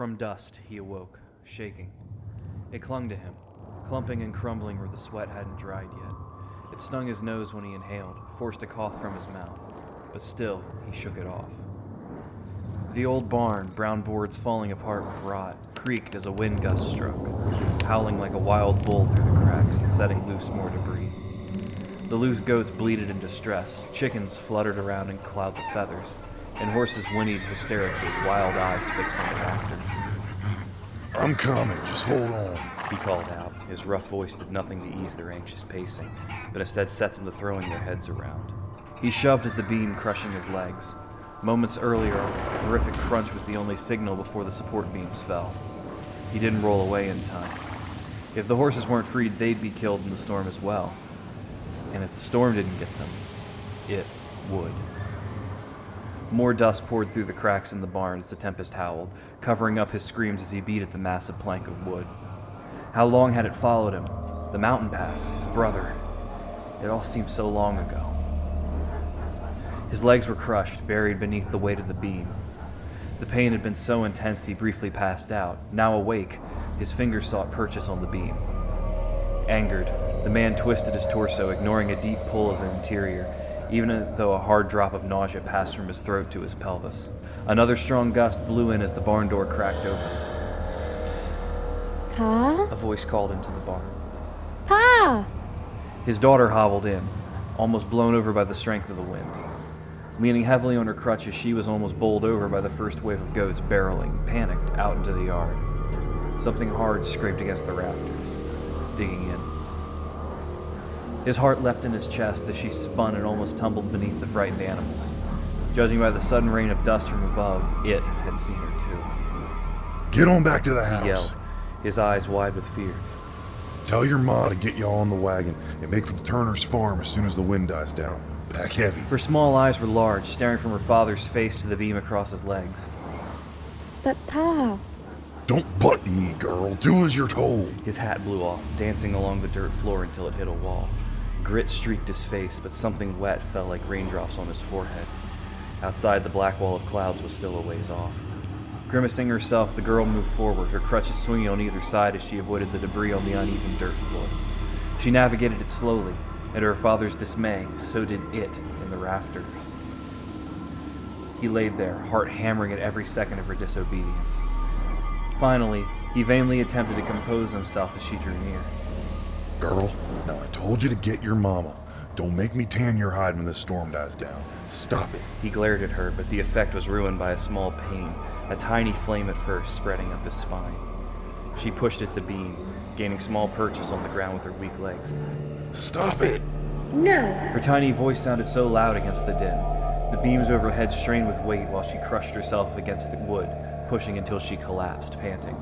From dust, he awoke, shaking. It clung to him, clumping and crumbling where the sweat hadn't dried yet. It stung his nose when he inhaled, forced a cough from his mouth, but still, he shook it off. The old barn, brown boards falling apart with rot, creaked as a wind gust struck, howling like a wild bull through the cracks and setting loose more debris. The loose goats bleated in distress, chickens fluttered around in clouds of feathers, and horses whinnied hysterically, wild eyes fixed on the rafters. I'm coming, just hold on. He called out. His rough voice did nothing to ease their anxious pacing, but instead set them to throwing their heads around. He shoved at the beam, crushing his legs. Moments earlier, a horrific crunch was the only signal before the support beams fell. He didn't roll away in time. If the horses weren't freed, they'd be killed in the storm as well. And if the storm didn't get them, it would. More dust poured through the cracks in the barn as the tempest howled, covering up his screams as he beat at the massive plank of wood. How long had it followed him? The mountain pass, his brother. It all seemed so long ago. His legs were crushed, buried beneath the weight of the beam. The pain had been so intense he briefly passed out. Now awake, his fingers sought purchase on the beam. Angered, the man twisted his torso, ignoring a deep pull as an interior, even though a hard drop of nausea passed from his throat to his pelvis. Another strong gust blew in as the barn door cracked open. Pa? A voice called into the barn. Pa! His daughter hobbled in, almost blown over by the strength of the wind. Leaning heavily on her crutches, she was almost bowled over by the first wave of goats barreling, panicked, out into the yard. Something hard scraped against the rafters, digging in. His heart leapt in his chest as she spun and almost tumbled beneath the frightened animals. Judging by the sudden rain of dust from above, it had seen her too. Get on back to the house. He house. yelled, his eyes wide with fear. Tell your ma to get y'all on the wagon and make for the Turner's farm as soon as the wind dies down. Pack heavy. Her small eyes were large, staring from her father's face to the beam across his legs. But Pa, Don't butt me, girl. Do as you're told. His hat blew off, dancing along the dirt floor until it hit a wall. Grit streaked his face, but something wet fell like raindrops on his forehead. Outside, the black wall of clouds was still a ways off. Grimacing herself, the girl moved forward, her crutches swinging on either side as she avoided the debris on the uneven dirt floor. She navigated it slowly, and to her father's dismay, so did it in the rafters. He laid there, heart hammering at every second of her disobedience. Finally, he vainly attempted to compose himself as she drew near. Girl, now I told you to get your mama. Don't make me tan your hide when this storm dies down. Stop it. He glared at her, but the effect was ruined by a small pain, a tiny flame at first spreading up his spine. She pushed at the beam, gaining small purchase on the ground with her weak legs. Stop it. no! Her tiny voice sounded so loud against the din. The beams overhead strained with weight while she crushed herself against the wood, pushing until she collapsed, panting.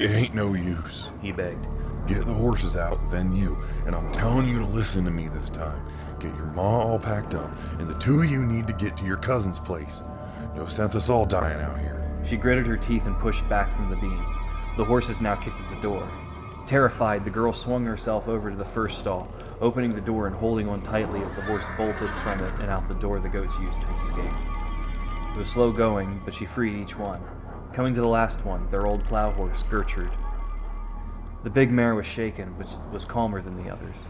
It ain't no use. He begged. Get the horses out, then you. And I'm telling you to listen to me this time. Get your ma all packed up, and the two of you need to get to your cousin's place. No sense us all dying out here. She gritted her teeth and pushed back from the beam. The horses now kicked at the door. Terrified, the girl swung herself over to the first stall, opening the door and holding on tightly as the horse bolted from it and out the door the goats used to escape. It was slow going, but she freed each one. Coming to the last one, their old plow horse, Gertrude. The big mare was shaken, but was calmer than the others.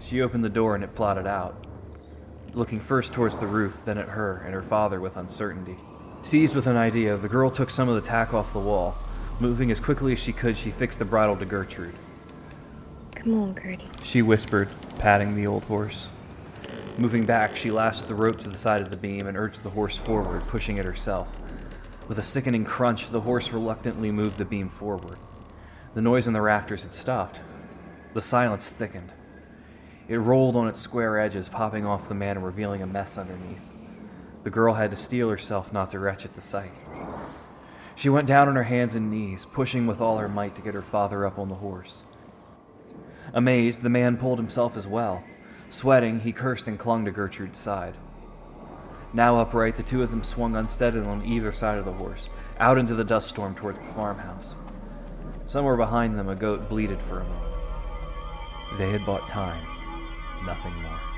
She opened the door and it plodded out, looking first towards the roof, then at her and her father with uncertainty. Seized with an idea, the girl took some of the tack off the wall. Moving as quickly as she could, she fixed the bridle to Gertrude. Come on, Gertie. She whispered, patting the old horse. Moving back, she lashed the rope to the side of the beam and urged the horse forward, pushing it herself. With a sickening crunch, the horse reluctantly moved the beam forward. The noise in the rafters had stopped. The silence thickened. It rolled on its square edges, popping off the man and revealing a mess underneath. The girl had to steel herself not to retch at the sight. She went down on her hands and knees, pushing with all her might to get her father up on the horse. Amazed, the man pulled himself as well. Sweating, he cursed and clung to Gertrude's side. Now upright, the two of them swung unsteadily on either side of the horse, out into the dust storm toward the farmhouse. Somewhere behind them, a goat bleated for a moment. They had bought time, nothing more.